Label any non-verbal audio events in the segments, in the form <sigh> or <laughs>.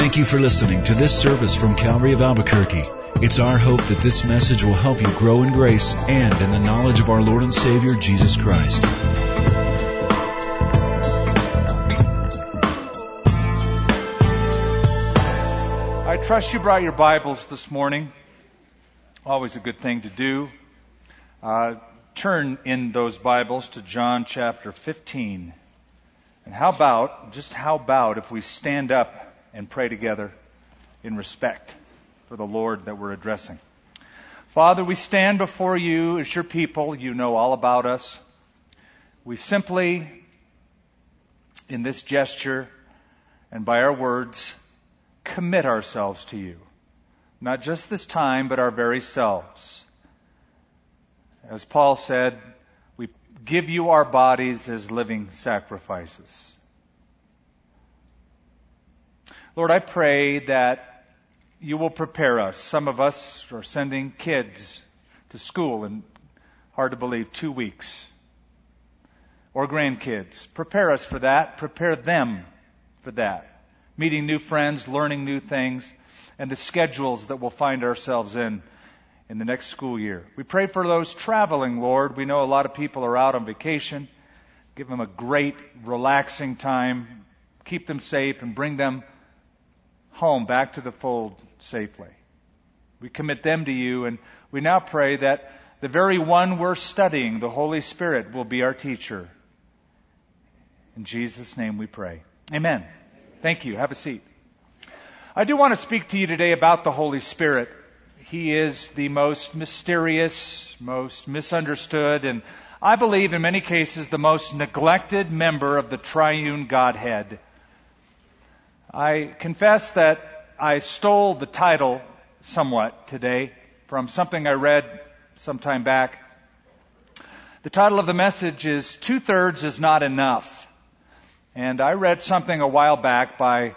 Thank you for listening to this service from Calvary of Albuquerque. It's our hope that this message will help you grow in grace and in the knowledge of our Lord and Savior, Jesus Christ. I trust you brought your Bibles this morning. Always a good thing to do. Uh, turn in those Bibles to John chapter 15. And how about, just how about if we stand up and pray together in respect for the Lord that we're addressing? Father, we stand before you as your people. You know all about us. We simply, in this gesture and by our words, commit ourselves to you. Not just this time, but our very selves. As Paul said, we give you our bodies as living sacrifices. Lord, I pray that you will prepare us. Some of us are sending kids to school in, hard to believe, two weeks. Or grandkids. Prepare us for that. Prepare them for that meeting new friends, learning new things, and the schedules that we'll find ourselves in in the next school year. We pray for those traveling, Lord. We know a lot of people are out on vacation. Give them a great, relaxing time. Keep them safe and bring them home back to the fold safely. We commit them to you, and we now pray that the very one we're studying, the Holy Spirit, will be our teacher. In Jesus' name we pray. Amen. Thank you. Have a seat. I do want to speak to you today about the Holy Spirit. He is the most mysterious, most misunderstood, and I believe in many cases the most neglected member of the triune Godhead. I confess that I stole the title somewhat today from something I read some time back. The title of the message is Two Thirds is Not Enough. And I read something a while back by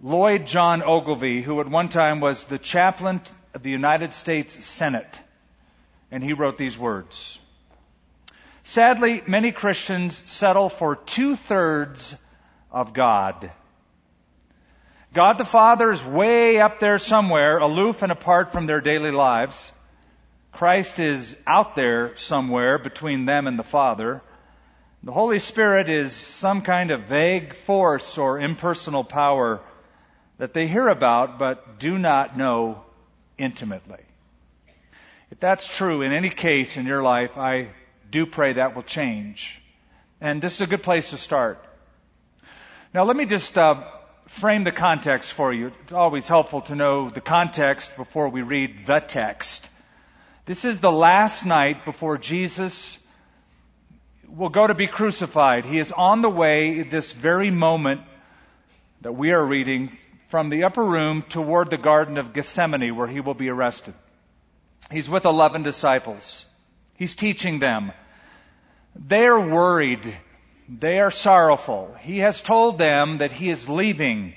Lloyd John Ogilvie, who at one time was the chaplain of the United States Senate. And he wrote these words. Sadly, many Christians settle for two thirds of God. God the Father is way up there somewhere, aloof and apart from their daily lives. Christ is out there somewhere between them and the Father. The Holy Spirit is some kind of vague force or impersonal power that they hear about but do not know intimately. If that's true in any case in your life, I do pray that will change. And this is a good place to start. Now let me just uh, frame the context for you. It's always helpful to know the context before we read the text. This is the last night before Jesus will go to be crucified. He is on the way this very moment that we are reading from the upper room toward the Garden of Gethsemane where he will be arrested. He's with 11 disciples. He's teaching them. They are worried. They are sorrowful. He has told them that he is leaving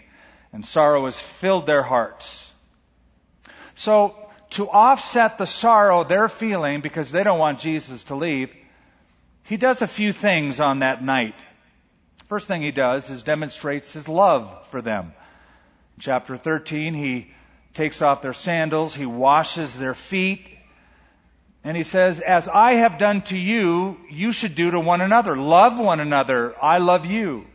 and sorrow has filled their hearts. So to offset the sorrow they're feeling because they don't want Jesus to leave, he does a few things on that night. First thing he does is demonstrates his love for them. In chapter 13, he takes off their sandals, he washes their feet, and he says, As I have done to you, you should do to one another. Love one another. I love you.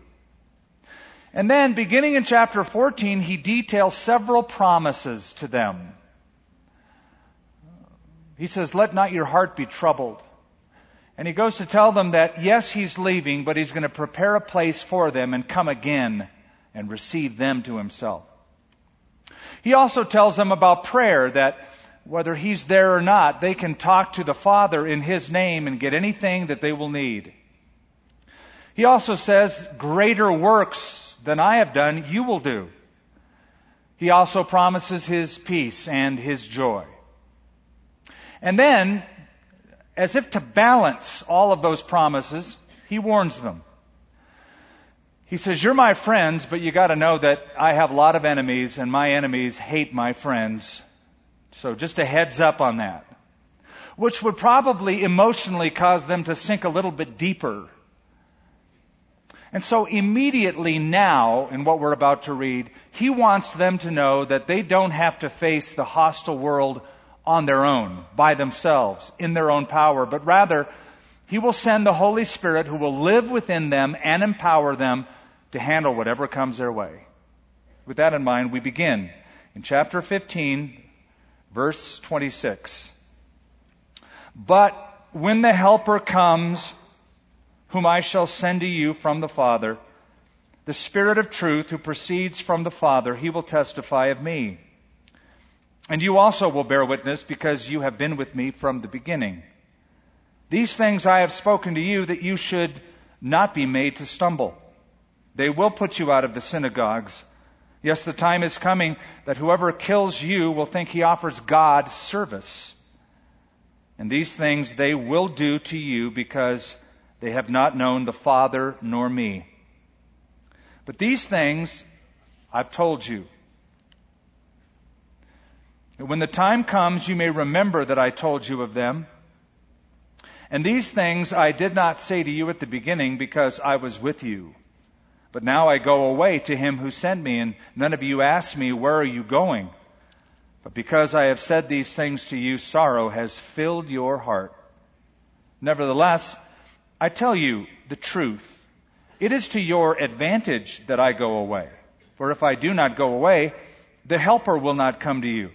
And then, beginning in chapter 14, he details several promises to them. He says, Let not your heart be troubled. And he goes to tell them that yes, he's leaving, but he's going to prepare a place for them and come again and receive them to himself. He also tells them about prayer that whether he's there or not, they can talk to the Father in his name and get anything that they will need. He also says, greater works than I have done, you will do. He also promises his peace and his joy. And then as if to balance all of those promises, he warns them. He says, You're my friends, but you got to know that I have a lot of enemies, and my enemies hate my friends. So just a heads up on that. Which would probably emotionally cause them to sink a little bit deeper. And so immediately now, in what we're about to read, he wants them to know that they don't have to face the hostile world on their own, by themselves, in their own power, but rather, he will send the Holy Spirit who will live within them and empower them to handle whatever comes their way. With that in mind, we begin in chapter 15, verse 26. But when the Helper comes, whom I shall send to you from the Father, the Spirit of truth who proceeds from the Father, he will testify of me. And you also will bear witness because you have been with me from the beginning. These things I have spoken to you that you should not be made to stumble. They will put you out of the synagogues. Yes, the time is coming that whoever kills you will think he offers God service. And these things they will do to you because they have not known the Father nor me. But these things I've told you. when the time comes, you may remember that I told you of them. And these things I did not say to you at the beginning because I was with you. But now I go away to him who sent me, and none of you ask me, Where are you going? But because I have said these things to you, sorrow has filled your heart. Nevertheless, I tell you the truth. It is to your advantage that I go away. For if I do not go away, the Helper will not come to you.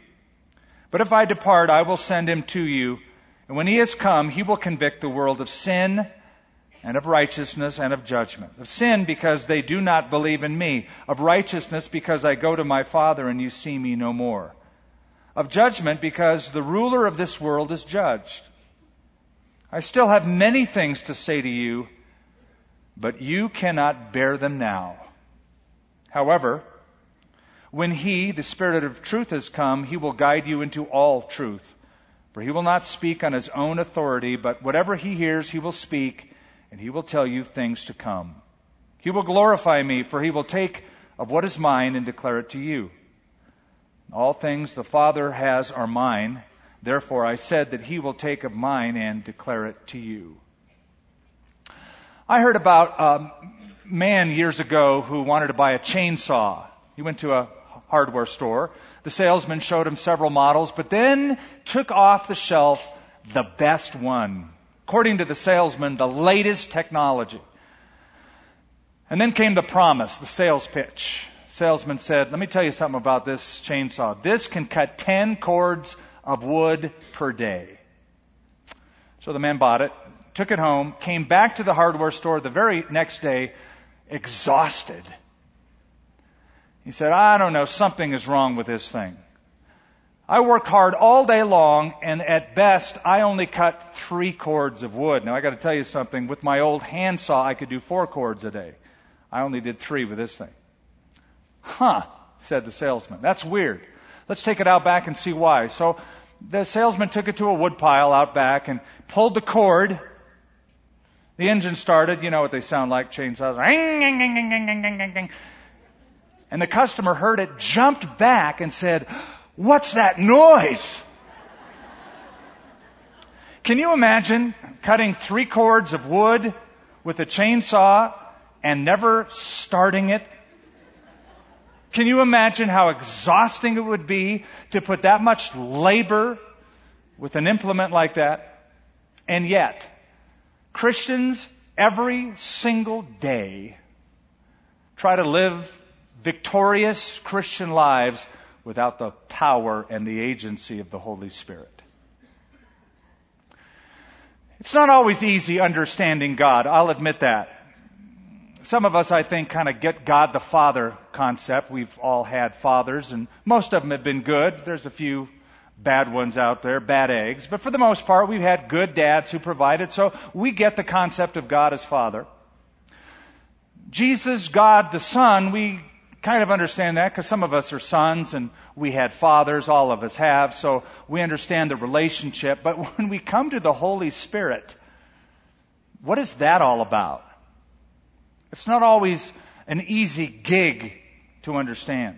But if I depart, I will send him to you. And when he has come, he will convict the world of sin and of righteousness and of judgment. Of sin because they do not believe in me. Of righteousness because I go to my Father and you see me no more. Of judgment because the ruler of this world is judged. I still have many things to say to you, but you cannot bear them now. However, when He, the Spirit of truth, has come, He will guide you into all truth. For He will not speak on His own authority, but whatever He hears, He will speak, and He will tell you things to come. He will glorify me, for He will take of what is mine and declare it to you. All things the Father has are mine. Therefore, I said that he will take of mine and declare it to you. I heard about a man years ago who wanted to buy a chainsaw. He went to a hardware store. The salesman showed him several models, but then took off the shelf the best one. According to the salesman, the latest technology. And then came the promise, the sales pitch. Salesman said, let me tell you something about this chainsaw. This can cut 10 cords of wood per day. So the man bought it, took it home, came back to the hardware store the very next day, exhausted. He said, I don't know, something is wrong with this thing. I work hard all day long, and at best, I only cut three cords of wood. Now, I got to tell you something. With my old handsaw, I could do four cords a day. I only did three with this thing. Huh, said the salesman. That's weird. Let's take it out back and see why. So the salesman took it to a woodpile out back and pulled the cord. The engine started. You know what they sound like, chainsaws. And the customer heard it, jumped back and said, what's that noise? Can you imagine cutting three cords of wood with a chainsaw and never starting it can you imagine how exhausting it would be to put that much labor with an implement like that? And yet, Christians every single day try to live victorious Christian lives without the power and the agency of the Holy Spirit. It's not always easy understanding God, I'll admit that some of us, I think, kind of get God the Father concept. We've all had fathers, and most of them have been good. There's a few bad ones out there, bad eggs. But for the most part, we've had good dads who provided, so we get the concept of God as Father. Jesus, God the Son, we kind of understand that because some of us are sons and we had fathers, all of us have, so we understand the relationship. But <laughs> when we come to the Holy Spirit, what is that all about? It's not always an easy gig to understand.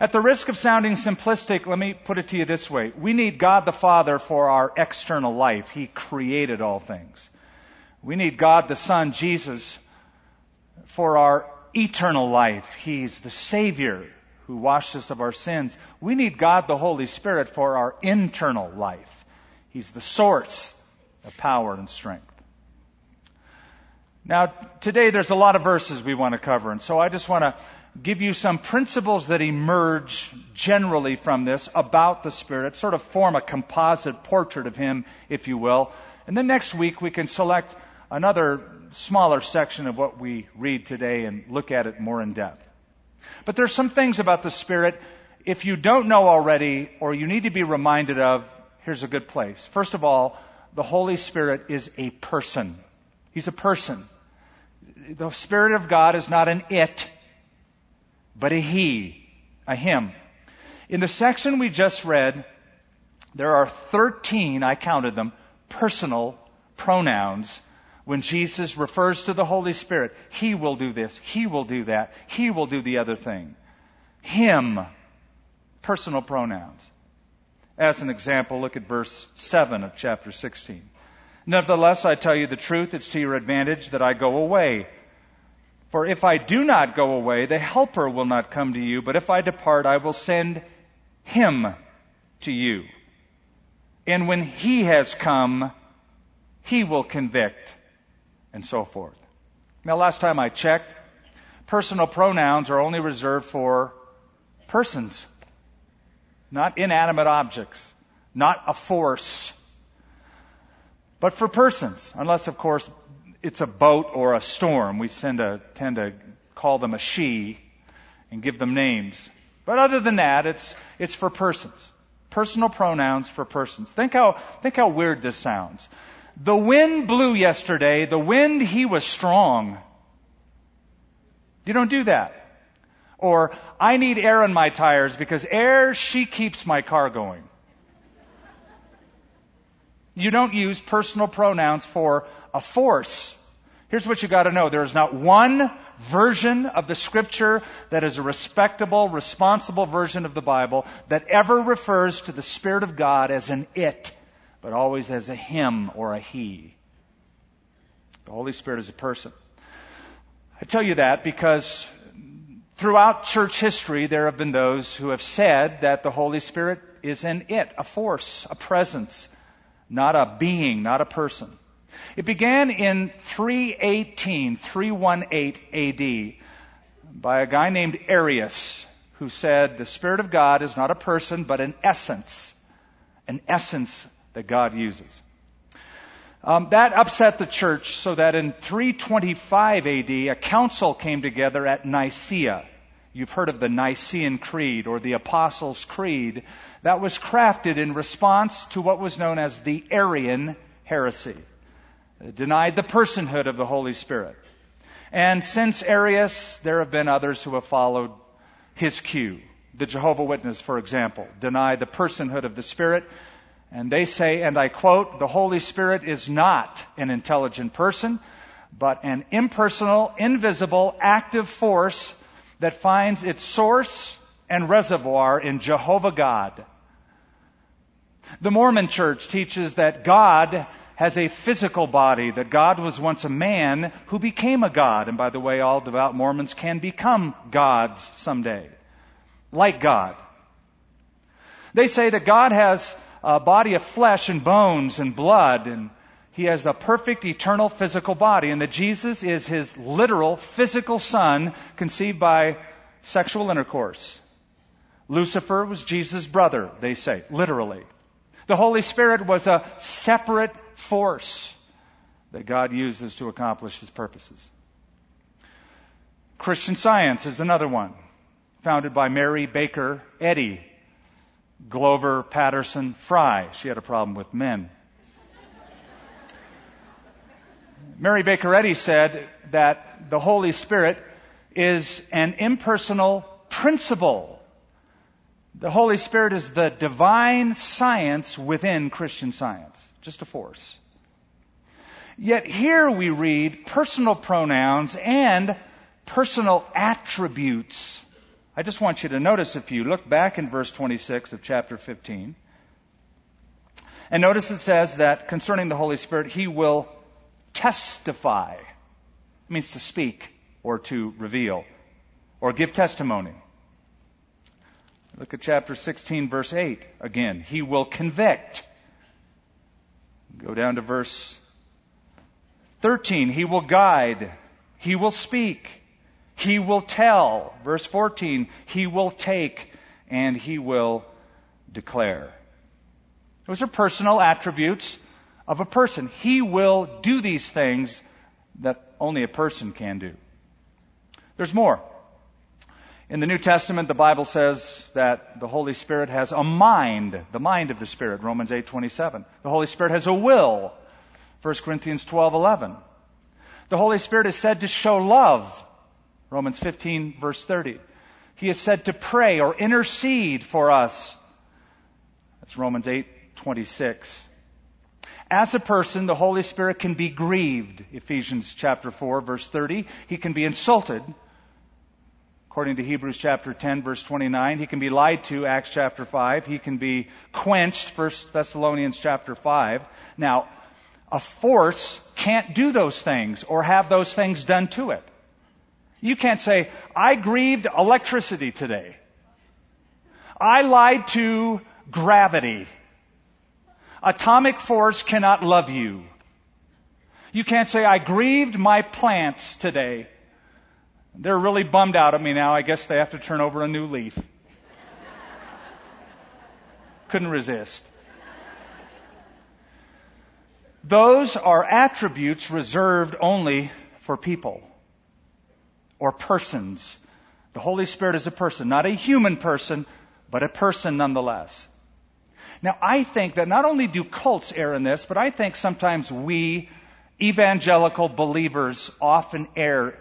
At the risk of sounding simplistic, let me put it to you this way. We need God the Father for our external life. He created all things. We need God the Son, Jesus, for our eternal life. He's the Savior who washed us of our sins. We need God the Holy Spirit for our internal life. He's the source of power and strength. Now, today there's a lot of verses we want to cover, and so I just want to give you some principles that emerge generally from this about the Spirit, sort of form a composite portrait of Him, if you will. And then next week we can select another smaller section of what we read today and look at it more in depth. But there's some things about the Spirit, if you don't know already or you need to be reminded of, here's a good place. First of all, the Holy Spirit is a person. He's a person. The Spirit of God is not an it, but a He, a Him. In the section we just read, there are 13, I counted them, personal pronouns when Jesus refers to the Holy Spirit. He will do this. He will do that. He will do the other thing. Him. Personal pronouns. As an example, look at verse 7 of chapter 16. Nevertheless, I tell you the truth, it's to your advantage that I go away. For if I do not go away, the Helper will not come to you, but if I depart, I will send him to you. And when he has come, he will convict, and so forth. Now, last time I checked, personal pronouns are only reserved for persons, not inanimate objects, not a force but for persons, unless of course it's a boat or a storm, we tend to, tend to call them a she and give them names. But other than that, it's, it's for persons. Personal pronouns for persons. Think how, think how weird this sounds. The wind blew yesterday. The wind, he was strong. You don't do that. Or, I need air in my tires because air, she keeps my car going. You don't use personal pronouns for a force. Here's what you got to know. There is not one version of the scripture that is a respectable, responsible version of the Bible that ever refers to the Spirit of God as an it, but always as a him or a he. The Holy Spirit is a person. I tell you that because throughout church history, there have been those who have said that the Holy Spirit is an it, a force, a presence, not a being, not a person. It began in 318, 318 AD by a guy named Arius who said the Spirit of God is not a person but an essence, an essence that God uses. Um, that upset the church so that in 325 AD a council came together at Nicaea. You've heard of the Nicene Creed or the Apostles' Creed that was crafted in response to what was known as the Arian heresy. It denied the personhood of the Holy Spirit. And since Arius, there have been others who have followed his cue. The Jehovah Witness, for example, deny the personhood of the Spirit. And they say, and I quote, the Holy Spirit is not an intelligent person, but an impersonal, invisible, active force that finds its source and reservoir in Jehovah God. The Mormon church teaches that God has a physical body, that God was once a man who became a God. And by the way, all devout Mormons can become gods someday, like God. They say that God has a body of flesh and bones and blood and he has a perfect eternal physical body and that Jesus is his literal physical son conceived by sexual intercourse. Lucifer was Jesus' brother, they say, literally. The Holy Spirit was a separate force that God uses to accomplish his purposes. Christian Science is another one, founded by Mary Baker Eddy, Glover Patterson Fry. She had a problem with men. Mary Baker Eddy said that the Holy Spirit is an impersonal principle. The Holy Spirit is the divine science within Christian science, just a force. Yet here we read personal pronouns and personal attributes. I just want you to notice if you look back in verse 26 of chapter 15. And notice it says that concerning the Holy Spirit, He will testify. It means to speak. or to reveal or give testimony. Look at chapter 16, verse 8 again. He will convict. Go down to verse 13. He will guide. He will speak. He will tell. Verse 14. He will take and he will declare. Those are personal attributes of a person. He will do these things that only a person can do. There's more. In the New Testament, the Bible says that the Holy Spirit has a mind, the mind of the Spirit, Romans 8:27. The Holy Spirit has a will, 1 Corinthians 12:11. The Holy Spirit is said to show love, Romans 15 verse 30. He is said to pray or intercede for us. That's Romans 8:26. As a person, the Holy Spirit can be grieved, Ephesians chapter 4 verse 30. He can be insulted, according to Hebrews chapter 10 verse 29. He can be lied to, Acts chapter 5. He can be quenched, 1 Thessalonians chapter 5. Now, a force can't do those things or have those things done to it. You can't say, I grieved electricity today. I lied to gravity. Atomic force cannot love you. You can't say, I grieved my plants today. They're really bummed out at me now. I guess they have to turn over a new leaf. <laughs> Couldn't resist. Those are attributes reserved only for people or persons. The Holy Spirit is a person, not a human person, but a person nonetheless. Now, I think that not only do cults err in this, but I think sometimes we evangelical believers often err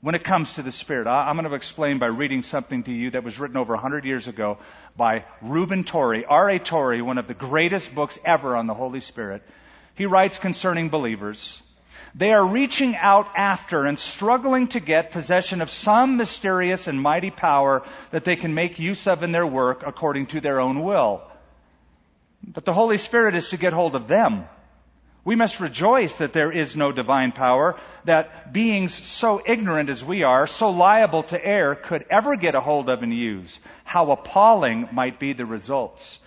when it comes to the Spirit. I'm going to explain by reading something to you that was written over 100 years ago by Reuben Torrey, R.A. Torrey, one of the greatest books ever on the Holy Spirit. He writes concerning believers. They are reaching out after and struggling to get possession of some mysterious and mighty power that they can make use of in their work according to their own will. But the Holy Spirit is to get hold of them. We must rejoice that there is no divine power, that beings so ignorant as we are, so liable to err, could ever get a hold of and use. How appalling might be the results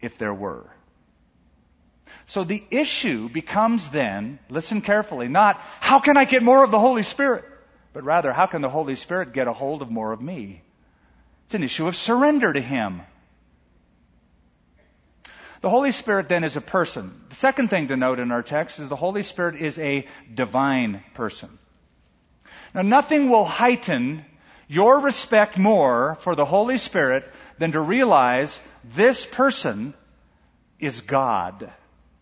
if there were. So the issue becomes then, listen carefully, not how can I get more of the Holy Spirit, but rather how can the Holy Spirit get a hold of more of me? It's an issue of surrender to Him. The Holy Spirit then is a person. The second thing to note in our text is the Holy Spirit is a divine person. Now nothing will heighten your respect more for the Holy Spirit than to realize this person is God.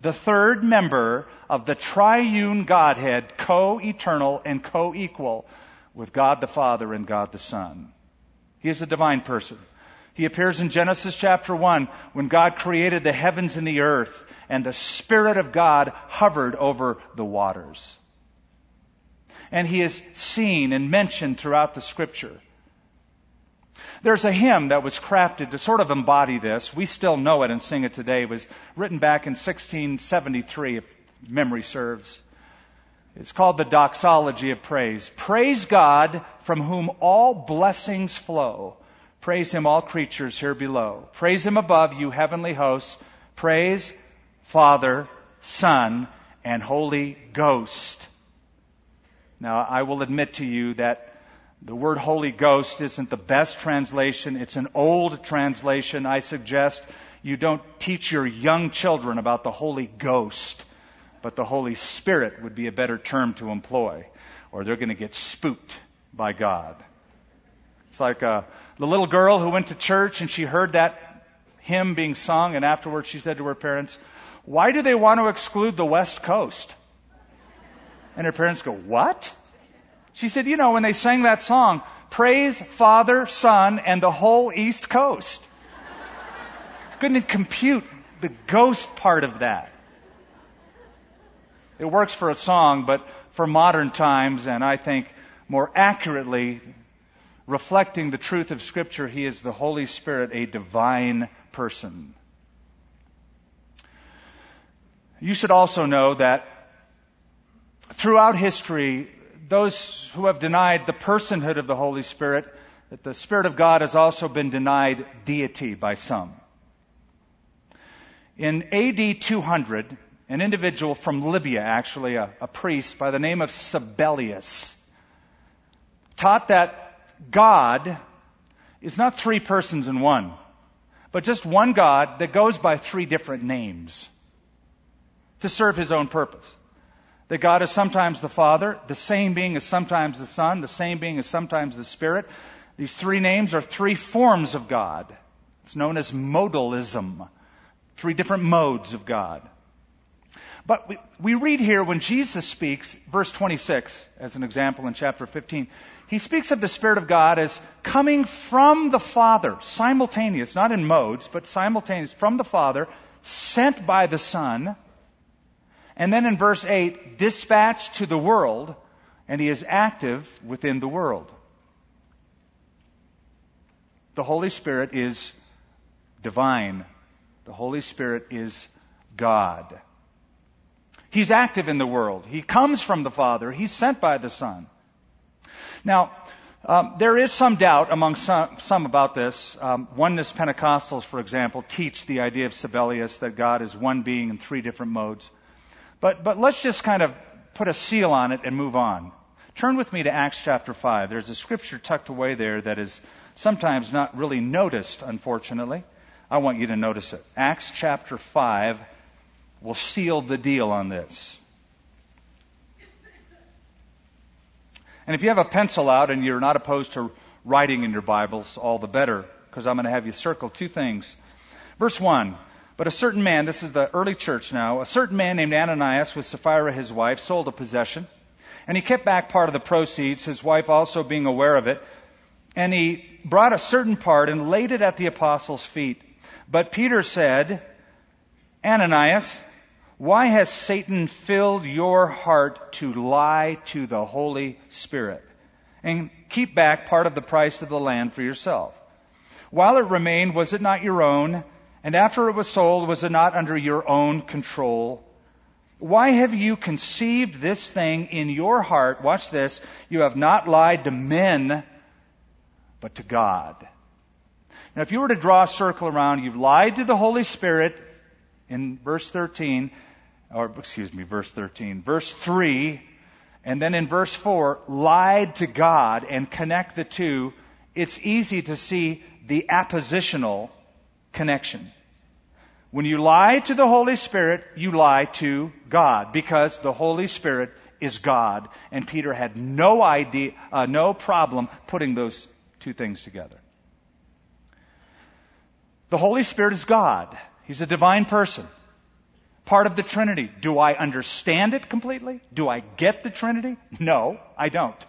The third member of the triune Godhead, co-eternal and co-equal with God the Father and God the Son. He is a divine person. He appears in Genesis chapter 1 when God created the heavens and the earth and the Spirit of God hovered over the waters. And he is seen and mentioned throughout the scripture. There's a hymn that was crafted to sort of embody this. We still know it and sing it today. It was written back in 1673, if memory serves. It's called the Doxology of Praise. Praise God from whom all blessings flow. Praise him, all creatures here below. Praise him above, you heavenly hosts. Praise Father, Son, and Holy Ghost. Now, I will admit to you that the word Holy Ghost isn't the best translation. It's an old translation. I suggest you don't teach your young children about the Holy Ghost, but the Holy Spirit would be a better term to employ, or they're going to get spooked by God. It's like uh, the little girl who went to church and she heard that hymn being sung, and afterwards she said to her parents, Why do they want to exclude the West Coast? And her parents go, What? She said, You know, when they sang that song, praise Father, Son, and the whole East Coast. Couldn't compute the ghost part of that. It works for a song, but for modern times, and I think more accurately, reflecting the truth of Scripture, He is the Holy Spirit, a divine person. You should also know that throughout history, those who have denied the personhood of the Holy Spirit, that the Spirit of God has also been denied deity by some. In AD 200, an individual from Libya, actually a, a priest by the name of Sabellius, taught that God is not three persons in one, but just one God that goes by three different names to serve his own purpose. That God is sometimes the Father, the same being is sometimes the Son, the same being is sometimes the Spirit. These three names are three forms of God. It's known as modalism. Three different modes of God. But we, we read here when Jesus speaks, verse 26, as an example in chapter 15, he speaks of the Spirit of God as coming from the Father, simultaneous, not in modes, but simultaneous, from the Father, sent by the Son, and then in verse 8, dispatched to the world, and he is active within the world. The Holy Spirit is divine. The Holy Spirit is God. He's active in the world. He comes from the Father. He's sent by the Son. Now, um, there is some doubt among some, some about this. Um, oneness Pentecostals, for example, teach the idea of Sabellius that God is one being in three different modes. But, but let's just kind of put a seal on it and move on. Turn with me to Acts chapter 5. There's a scripture tucked away there that is sometimes not really noticed, unfortunately. I want you to notice it. Acts chapter 5 will seal the deal on this. And if you have a pencil out and you're not opposed to writing in your Bibles, all the better, because I'm going to have you circle two things. Verse 1 but a certain man, this is the early church now, a certain man named Ananias with Sapphira his wife sold a possession. And he kept back part of the proceeds, his wife also being aware of it. And he brought a certain part and laid it at the apostles' feet. But Peter said, Ananias, why has Satan filled your heart to lie to the Holy Spirit and keep back part of the price of the land for yourself? While it remained, was it not your own? And after it was sold, was it not under your own control? Why have you conceived this thing in your heart? Watch this. You have not lied to men, but to God. Now, if you were to draw a circle around, you've lied to the Holy Spirit in verse 13, or excuse me, verse 13, verse 3, and then in verse 4, lied to God and connect the two. It's easy to see the appositional connection. When you lie to the Holy Spirit, you lie to God because the Holy Spirit is God. And Peter had no idea, uh, no problem putting those two things together. The Holy Spirit is God. He's a divine person. Part of the Trinity. Do I understand it completely? Do I get the Trinity? No, I don't.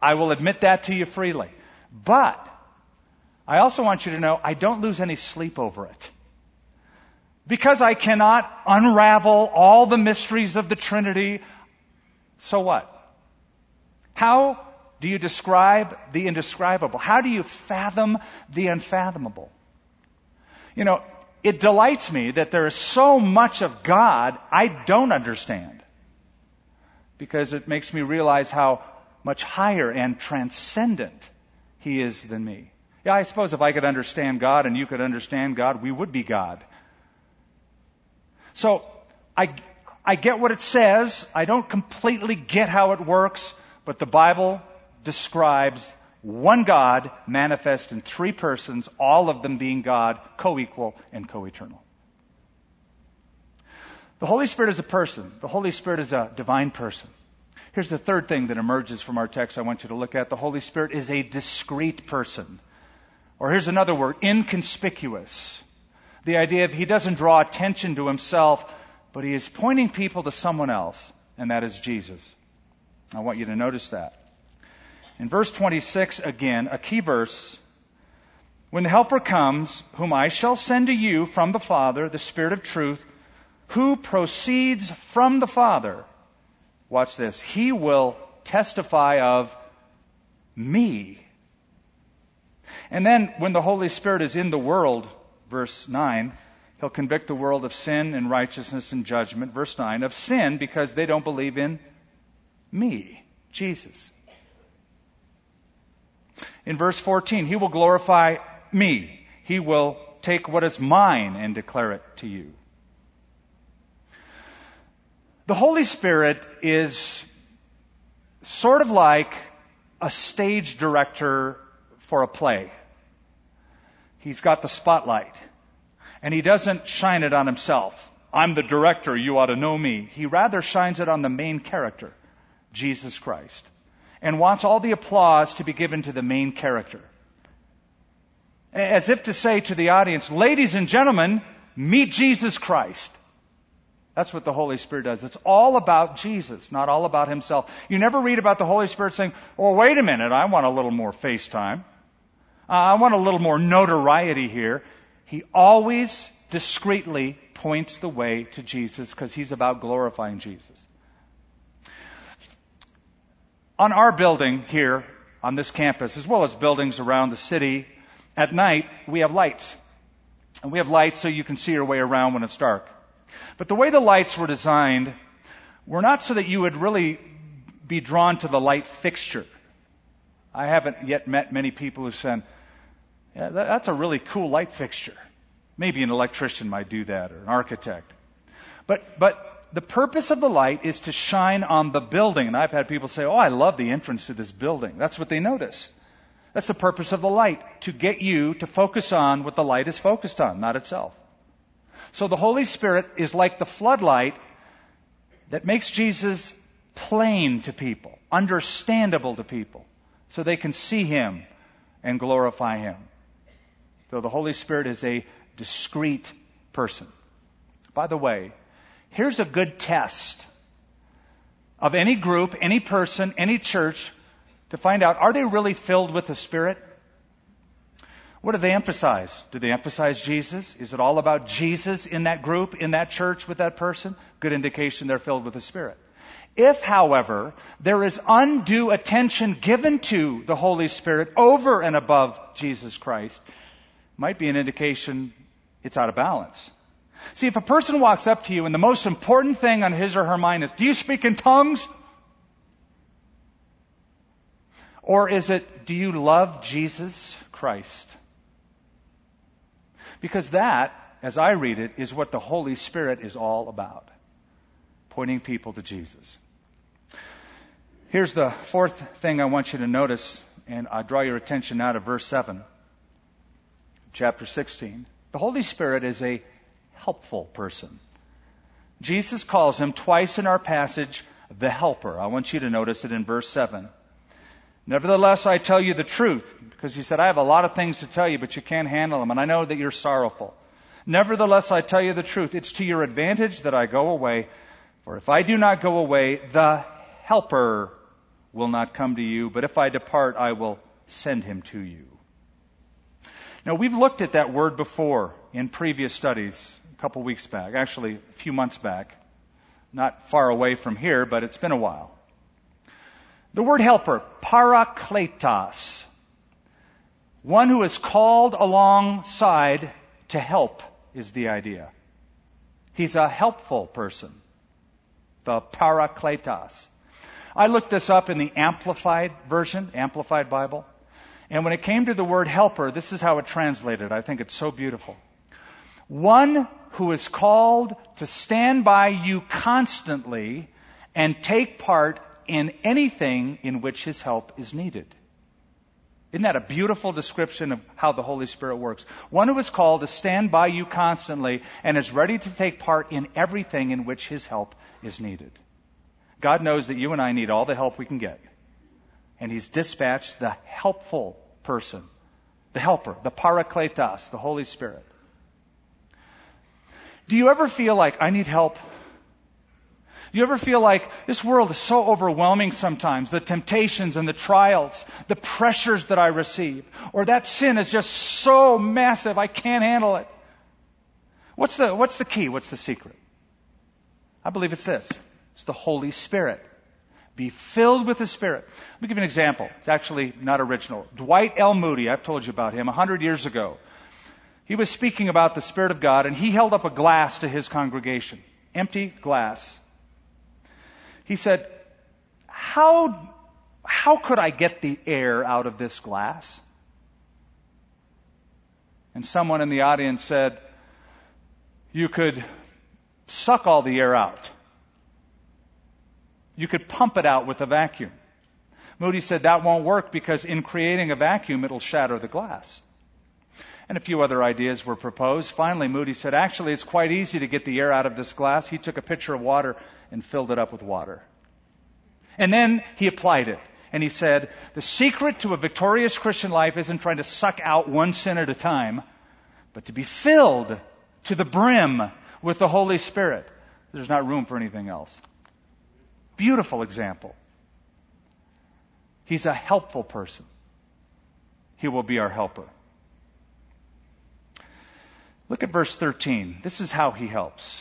I will admit that to you freely. But I also want you to know I don't lose any sleep over it. Because I cannot unravel all the mysteries of the Trinity, so what? How do you describe the indescribable? How do you fathom the unfathomable? You know, it delights me that there is so much of God I don't understand. Because it makes me realize how much higher and transcendent He is than me. Yeah, I suppose if I could understand God and you could understand God, we would be God. So I, I get what it says. I don't completely get how it works, but the Bible describes one God manifest in three persons, all of them being God, co-equal and co-eternal. The Holy Spirit is a person. The Holy Spirit is a divine person. Here's the third thing that emerges from our text I want you to look at. The Holy Spirit is a discreet person. Or here's another word, inconspicuous. The idea of he doesn't draw attention to himself, but he is pointing people to someone else, and that is Jesus. I want you to notice that. In verse 26, again, a key verse. When the Helper comes, whom I shall send to you from the Father, the Spirit of truth, who proceeds from the Father, watch this, he will testify of me. And then when the Holy Spirit is in the world, verse 9, he'll convict the world of sin and righteousness and judgment. Verse 9, of sin because they don't believe in me. Jesus. In verse 14, He will glorify me. He will take what is mine and declare it to you. The Holy Spirit is sort of like a stage director for a play. He's got the spotlight. And he doesn't shine it on himself. I'm the director, you ought to know me. He rather shines it on the main character, Jesus Christ, and wants all the applause to be given to the main character. As if to say to the audience, ladies and gentlemen, meet Jesus Christ. That's what the Holy Spirit does. It's all about Jesus, not all about himself. You never read about the Holy Spirit saying, well, wait a minute, I want a little more face time. Uh, I want a little more notoriety here. He always discreetly points the way to Jesus because he's about glorifying Jesus. On our building here on this campus, as well as buildings around the city, at night we have lights. And we have lights so you can see your way around when it's dark. But the way the lights were designed were not so that you would really be drawn to the light fixture. I haven't yet met many people who said, yeah, that's a really cool light fixture. Maybe an electrician might do that or an architect. But, but the purpose of the light is to shine on the building. And I've had people say, oh, I love the entrance to this building. That's what they notice. That's the purpose of the light, to get you to focus on what the light is focused on, not itself. So the Holy Spirit is like the floodlight that makes Jesus plain to people, understandable to people, so they can see Him and glorify Him. Though the Holy Spirit is a discreet person. By the way, here's a good test of any group, any person, any church to find out are they really filled with the Spirit? What do they emphasize? Do they emphasize Jesus? Is it all about Jesus in that group, in that church, with that person? Good indication they're filled with the Spirit. If, however, there is undue attention given to the Holy Spirit over and above Jesus Christ, might be an indication it's out of balance. See, if a person walks up to you and the most important thing on his or her mind is, do you speak in tongues? Or is it, do you love Jesus Christ? Because that, as I read it, is what the Holy Spirit is all about pointing people to Jesus. Here's the fourth thing I want you to notice, and I draw your attention now to verse 7, chapter 16. The Holy Spirit is a helpful person. Jesus calls him twice in our passage the helper. I want you to notice it in verse 7. Nevertheless, I tell you the truth, because he said, I have a lot of things to tell you, but you can't handle them, and I know that you're sorrowful. Nevertheless, I tell you the truth. It's to your advantage that I go away, for if I do not go away, the Helper will not come to you, but if I depart, I will send him to you. Now, we've looked at that word before in previous studies a couple weeks back, actually a few months back. Not far away from here, but it's been a while. The word helper, parakletos, one who is called alongside to help is the idea. He's a helpful person. The parakletos. I looked this up in the Amplified version, Amplified Bible. And when it came to the word helper, this is how it translated. I think it's so beautiful. One who is called to stand by you constantly and take part in anything in which his help is needed. Isn't that a beautiful description of how the Holy Spirit works? One who is called to stand by you constantly and is ready to take part in everything in which his help is needed. God knows that you and I need all the help we can get. And he's dispatched the helpful person, the helper, the parakletos, the Holy Spirit. Do you ever feel like I need help? Do you ever feel like this world is so overwhelming sometimes? The temptations and the trials, the pressures that I receive, or that sin is just so massive I can't handle it. What's the, what's the key? What's the secret? I believe it's this. It's the Holy Spirit. Be filled with the Spirit. Let me give you an example. It's actually not original. Dwight L. Moody, I've told you about him, a hundred years ago. He was speaking about the Spirit of God and he held up a glass to his congregation. Empty glass. He said, How how could I get the air out of this glass? And someone in the audience said, you could suck all the air out. You could pump it out with a vacuum. Moody said that won't work because in creating a vacuum, it'll shatter the glass. And a few other ideas were proposed. Finally, Moody said, actually, it's quite easy to get the air out of this glass. He took a pitcher of water and filled it up with water. And then he applied it. And he said, the secret to a victorious Christian life isn't trying to suck out one sin at a time, but to be filled to the brim with the Holy Spirit. There's not room for anything else. Beautiful example. He's a helpful person. He will be our helper. Look at verse 13. This is how he helps.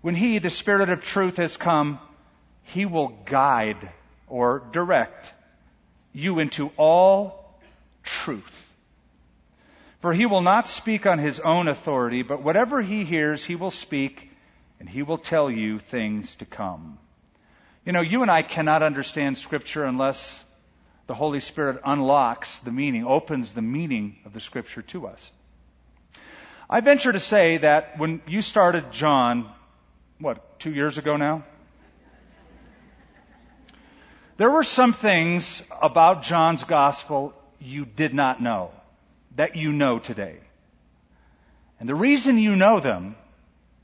When he, the Spirit of truth, has come, he will guide or direct you into all truth. For he will not speak on his own authority, but whatever he hears, he will speak, and he will tell you things to come. You know, you and I cannot understand Scripture unless the Holy Spirit unlocks the meaning, opens the meaning of the Scripture to us. I venture to say that when you started John, what, two years ago now? There were some things about John's gospel you did not know that you know today. And the reason you know them,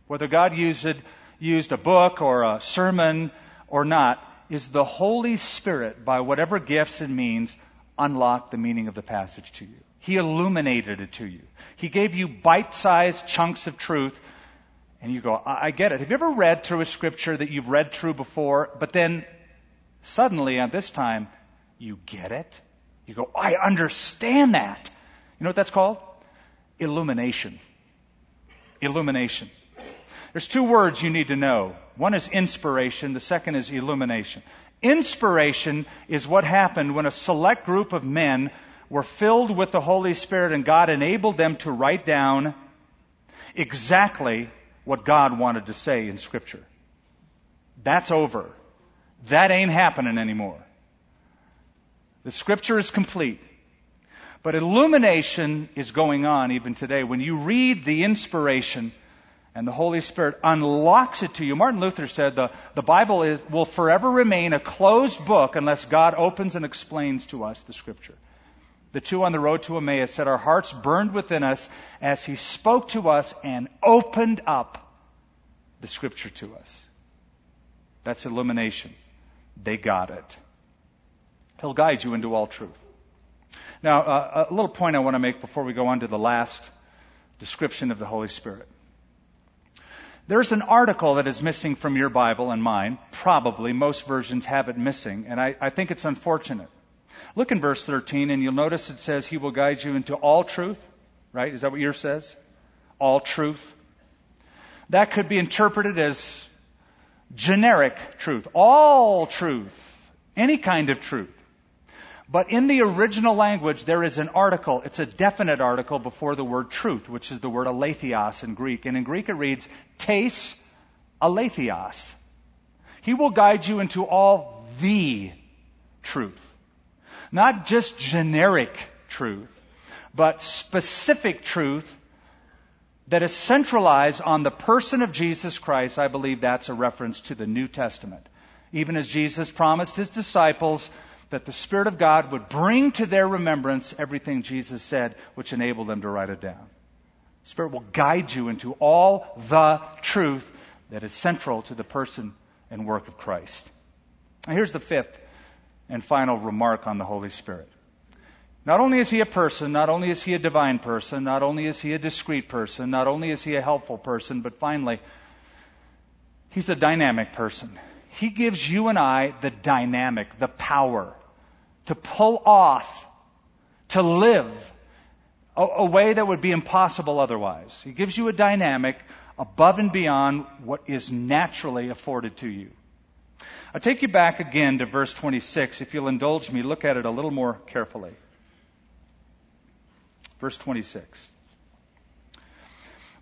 whether God used, it, used a book or a sermon or not, is the Holy Spirit, by whatever gifts and means, unlocked the meaning of the passage to you. He illuminated it to you. He gave you bite sized chunks of truth, and you go, I-, I get it. Have you ever read through a scripture that you've read through before, but then suddenly at this time, you get it? You go, I understand that. You know what that's called? Illumination. Illumination. There's two words you need to know. One is inspiration, the second is illumination. Inspiration is what happened when a select group of men were filled with the Holy Spirit and God enabled them to write down exactly what God wanted to say in Scripture. That's over. That ain't happening anymore. The Scripture is complete. But illumination is going on even today. When you read the inspiration and the Holy Spirit unlocks it to you, Martin Luther said the, the Bible is, will forever remain a closed book unless God opens and explains to us the Scripture. The two on the road to Emmaus said, Our hearts burned within us as He spoke to us and opened up the Scripture to us. That's illumination. They got it. He'll guide you into all truth. Now, uh, a little point I want to make before we go on to the last description of the Holy Spirit. There's an article that is missing from your Bible and mine. Probably most versions have it missing, and I, I think it's unfortunate. Look in verse 13, and you'll notice it says, He will guide you into all truth. Right? Is that what yours says? All truth. That could be interpreted as generic truth, all truth, any kind of truth. But in the original language, there is an article. It's a definite article before the word truth, which is the word aletheos in Greek. And in Greek it reads, tes aletheos. He will guide you into all the truth. Not just generic truth, but specific truth that is centralized on the person of Jesus Christ. I believe that's a reference to the New Testament. Even as Jesus promised his disciples that the Spirit of God would bring to their remembrance everything Jesus said, which enabled them to write it down. The Spirit will guide you into all the truth that is central to the person and work of Christ. And here's the fifth and final remark on the Holy Spirit. Not only is he a person, not only is he a divine person, not only is he a discreet person, not only is he a helpful person, but finally, he's a dynamic person. He gives you and I the dynamic, the power to pull off, to live a, a, way that would be impossible otherwise. He gives you a dynamic above and beyond what is naturally afforded to you. I'll take you back again to verse 26. If you'll indulge me, look at it a little more carefully. Verse 26.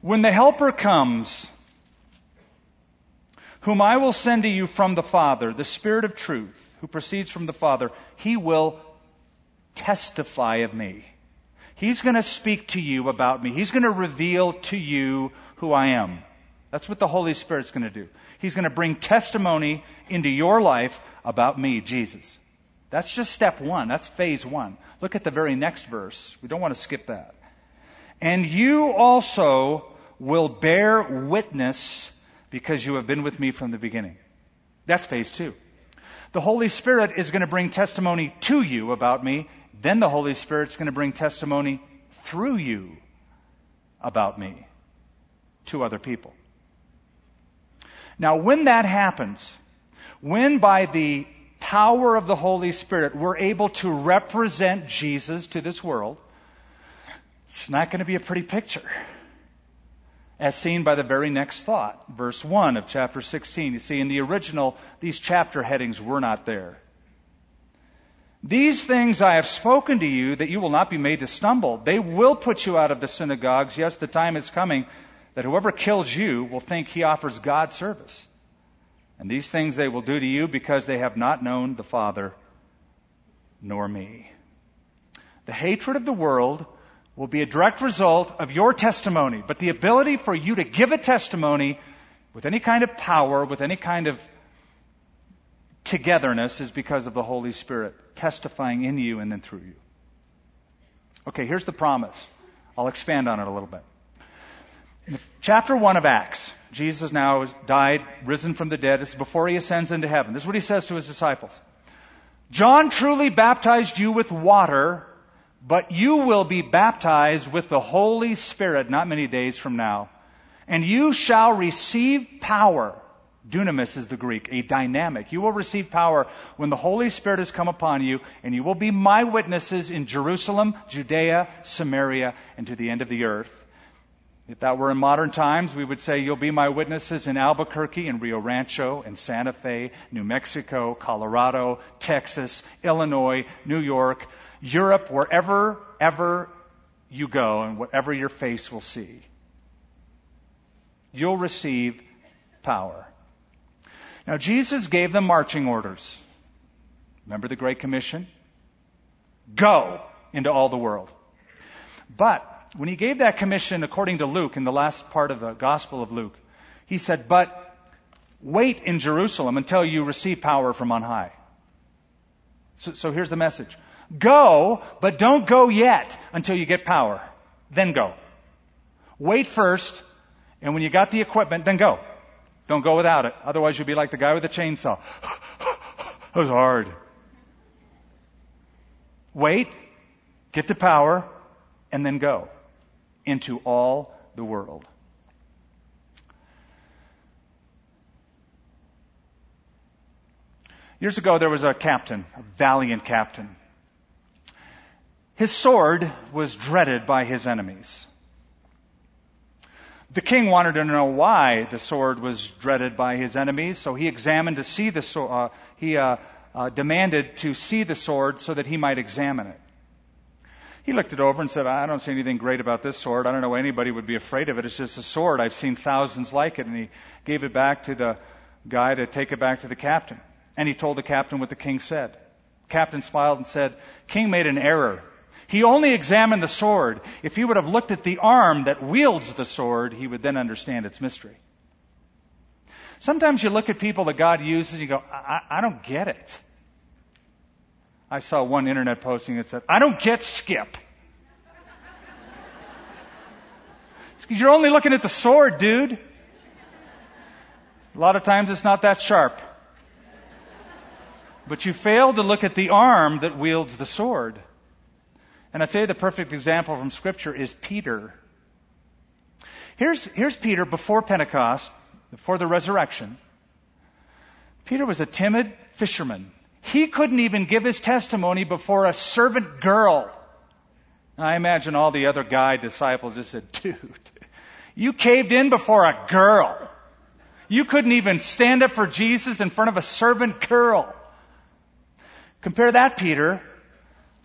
When the Helper comes, whom I will send to you from the Father, the Spirit of truth, who proceeds from the Father, he will testify of me. He's going to speak to you about me. He's going to reveal to you who I am. That's what the Holy Spirit's going to do. He's going to bring testimony into your life about me, Jesus. That's just step one. That's phase one. Look at the very next verse. We don't want to skip that. And you also will bear witness because you have been with me from the beginning. That's phase two. The Holy Spirit is going to bring testimony to you about me. Then the Holy Spirit's going to bring testimony through you about me to other people. Now, when that happens, when by the power of the Holy Spirit we're able to represent Jesus to this world, it's not going to be a pretty picture. As seen by the very next thought, verse 1 of chapter 16. You see, in the original, these chapter headings were not there. These things I have spoken to you that you will not be made to stumble. They will put you out of the synagogues. Yes, the time is coming that whoever kills you will think he offers God service. And these things they will do to you because they have not known the Father nor me. The hatred of the world will be a direct result of your testimony, but the ability for you to give a testimony with any kind of power, with any kind of togetherness is because of the Holy Spirit testifying in you and then through you. Okay, here's the promise. I'll expand on it a little bit. In chapter 1 of Acts, Jesus now has died, risen from the dead. This is before he ascends into heaven. This is what he says to his disciples. John truly baptized you with water, but you will be baptized with the Holy Spirit not many days from now. And you shall receive power. Dunamis is the Greek, a dynamic. You will receive power when the Holy Spirit has come upon you, and you will be my witnesses in Jerusalem, Judea, Samaria, and to the end of the earth. If that were in modern times, we would say you'll be my witnesses in Albuquerque in Rio Rancho in Santa Fe, New Mexico, Colorado, Texas, Illinois, New York, Europe, wherever ever you go and whatever your face will see. You'll receive power. Now Jesus gave them marching orders. Remember the Great Commission? Go into all the world. But when he gave that commission, according to Luke, in the last part of the Gospel of Luke, he said, But wait in Jerusalem until you receive power from on high. So, so here's the message Go, but don't go yet until you get power. Then go. Wait first, and when you got the equipment, then go. Don't go without it. Otherwise, you'll be like the guy with the chainsaw. <laughs> that was hard. Wait, get the power, and then go into all the world. Years ago, there was a captain, a valiant captain. His sword was dreaded by his enemies. The king wanted to know why the sword was dreaded by his enemies, so he examined to see the sword. Uh, he uh, uh, demanded to see the sword so that he might examine it. He looked it over and said, I don't see anything great about this sword. I don't know why anybody would be afraid of it. It's just a sword. I've seen thousands like it. And he gave it back to the guy to take it back to the captain. And he told the captain what the king said. The captain smiled and said, King made an error. He only examined the sword. If he would have looked at the arm that wields the sword, he would then understand its mystery. Sometimes you look at people that God uses and you go, I, I don't get it. I saw one internet posting that said, I don't get skip. <laughs> because you're only looking at the sword, dude. A lot of times it's not that sharp. But you fail to look at the arm that wields the sword. And I'd say the perfect example from Scripture is Peter. Here's, here's Peter before Pentecost, before the resurrection. Peter was a timid fisherman. He couldn't even give his testimony before a servant girl. I imagine all the other guy disciples just said, dude, you caved in before a girl. You couldn't even stand up for Jesus in front of a servant girl. Compare that, Peter,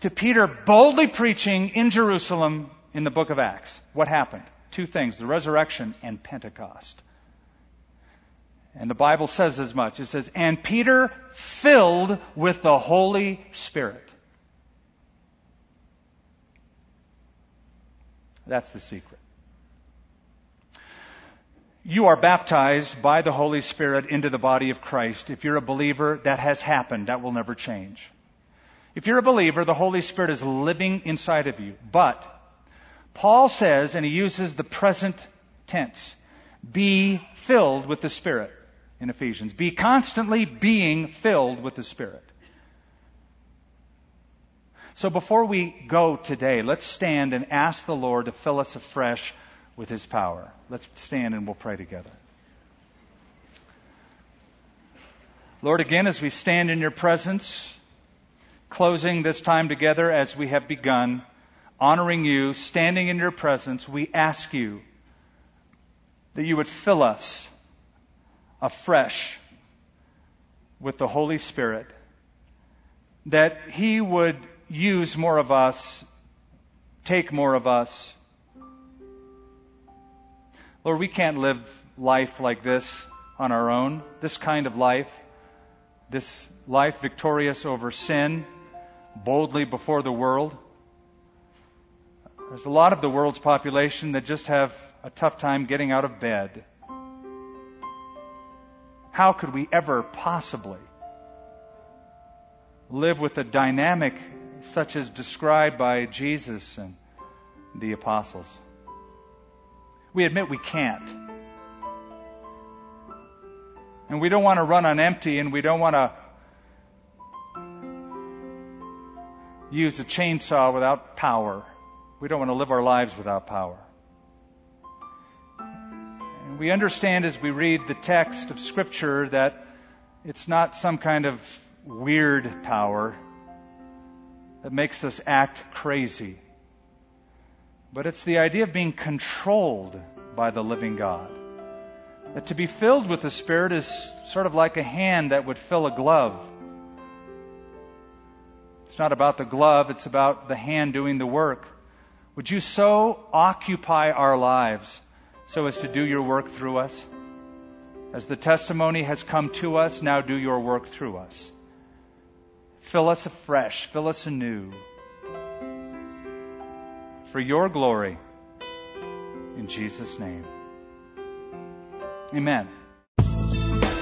to Peter boldly preaching in Jerusalem in the book of Acts. What happened? Two things, the resurrection and Pentecost. And the Bible says as much. It says, and Peter filled with the Holy Spirit. That's the secret. You are baptized by the Holy Spirit into the body of Christ. If you're a believer, that has happened. That will never change. If you're a believer, the Holy Spirit is living inside of you. But Paul says, and he uses the present tense, be filled with the Spirit in Ephesians. Be constantly being filled with the Spirit. So before we go today, let's stand and ask the Lord to fill us afresh with His power. Let's stand and we'll pray together. Lord, again, as we stand in your presence, closing this time together as we have begun, honoring you, standing in your presence, we ask you that you would fill us afresh with the Holy Spirit, that He would use more of us, take more of us. Lord, we can't live life like this on our own, this kind of life, this life victorious over sin, boldly before the world. There's a lot of the world's population that just have a tough time getting out of bed. How could we ever possibly live with a dynamic such as described by Jesus and the apostles. We admit we can't. And we don't want to run on empty and we don't want to use a chainsaw without power. We don't want to live our lives without power. And we understand as we read the text of Scripture that it's not some kind of weird power that makes us act crazy. But it's the idea of being controlled by the living God. That to be filled with the Spirit is sort of like a hand that would fill a glove. It's not about the glove, it's about the hand doing the work. Would you so occupy our lives so as to do your work through us? As the testimony has come to us, now do your work through us. Fill us afresh, fill us anew. For your glory. In Jesus' name. Amen.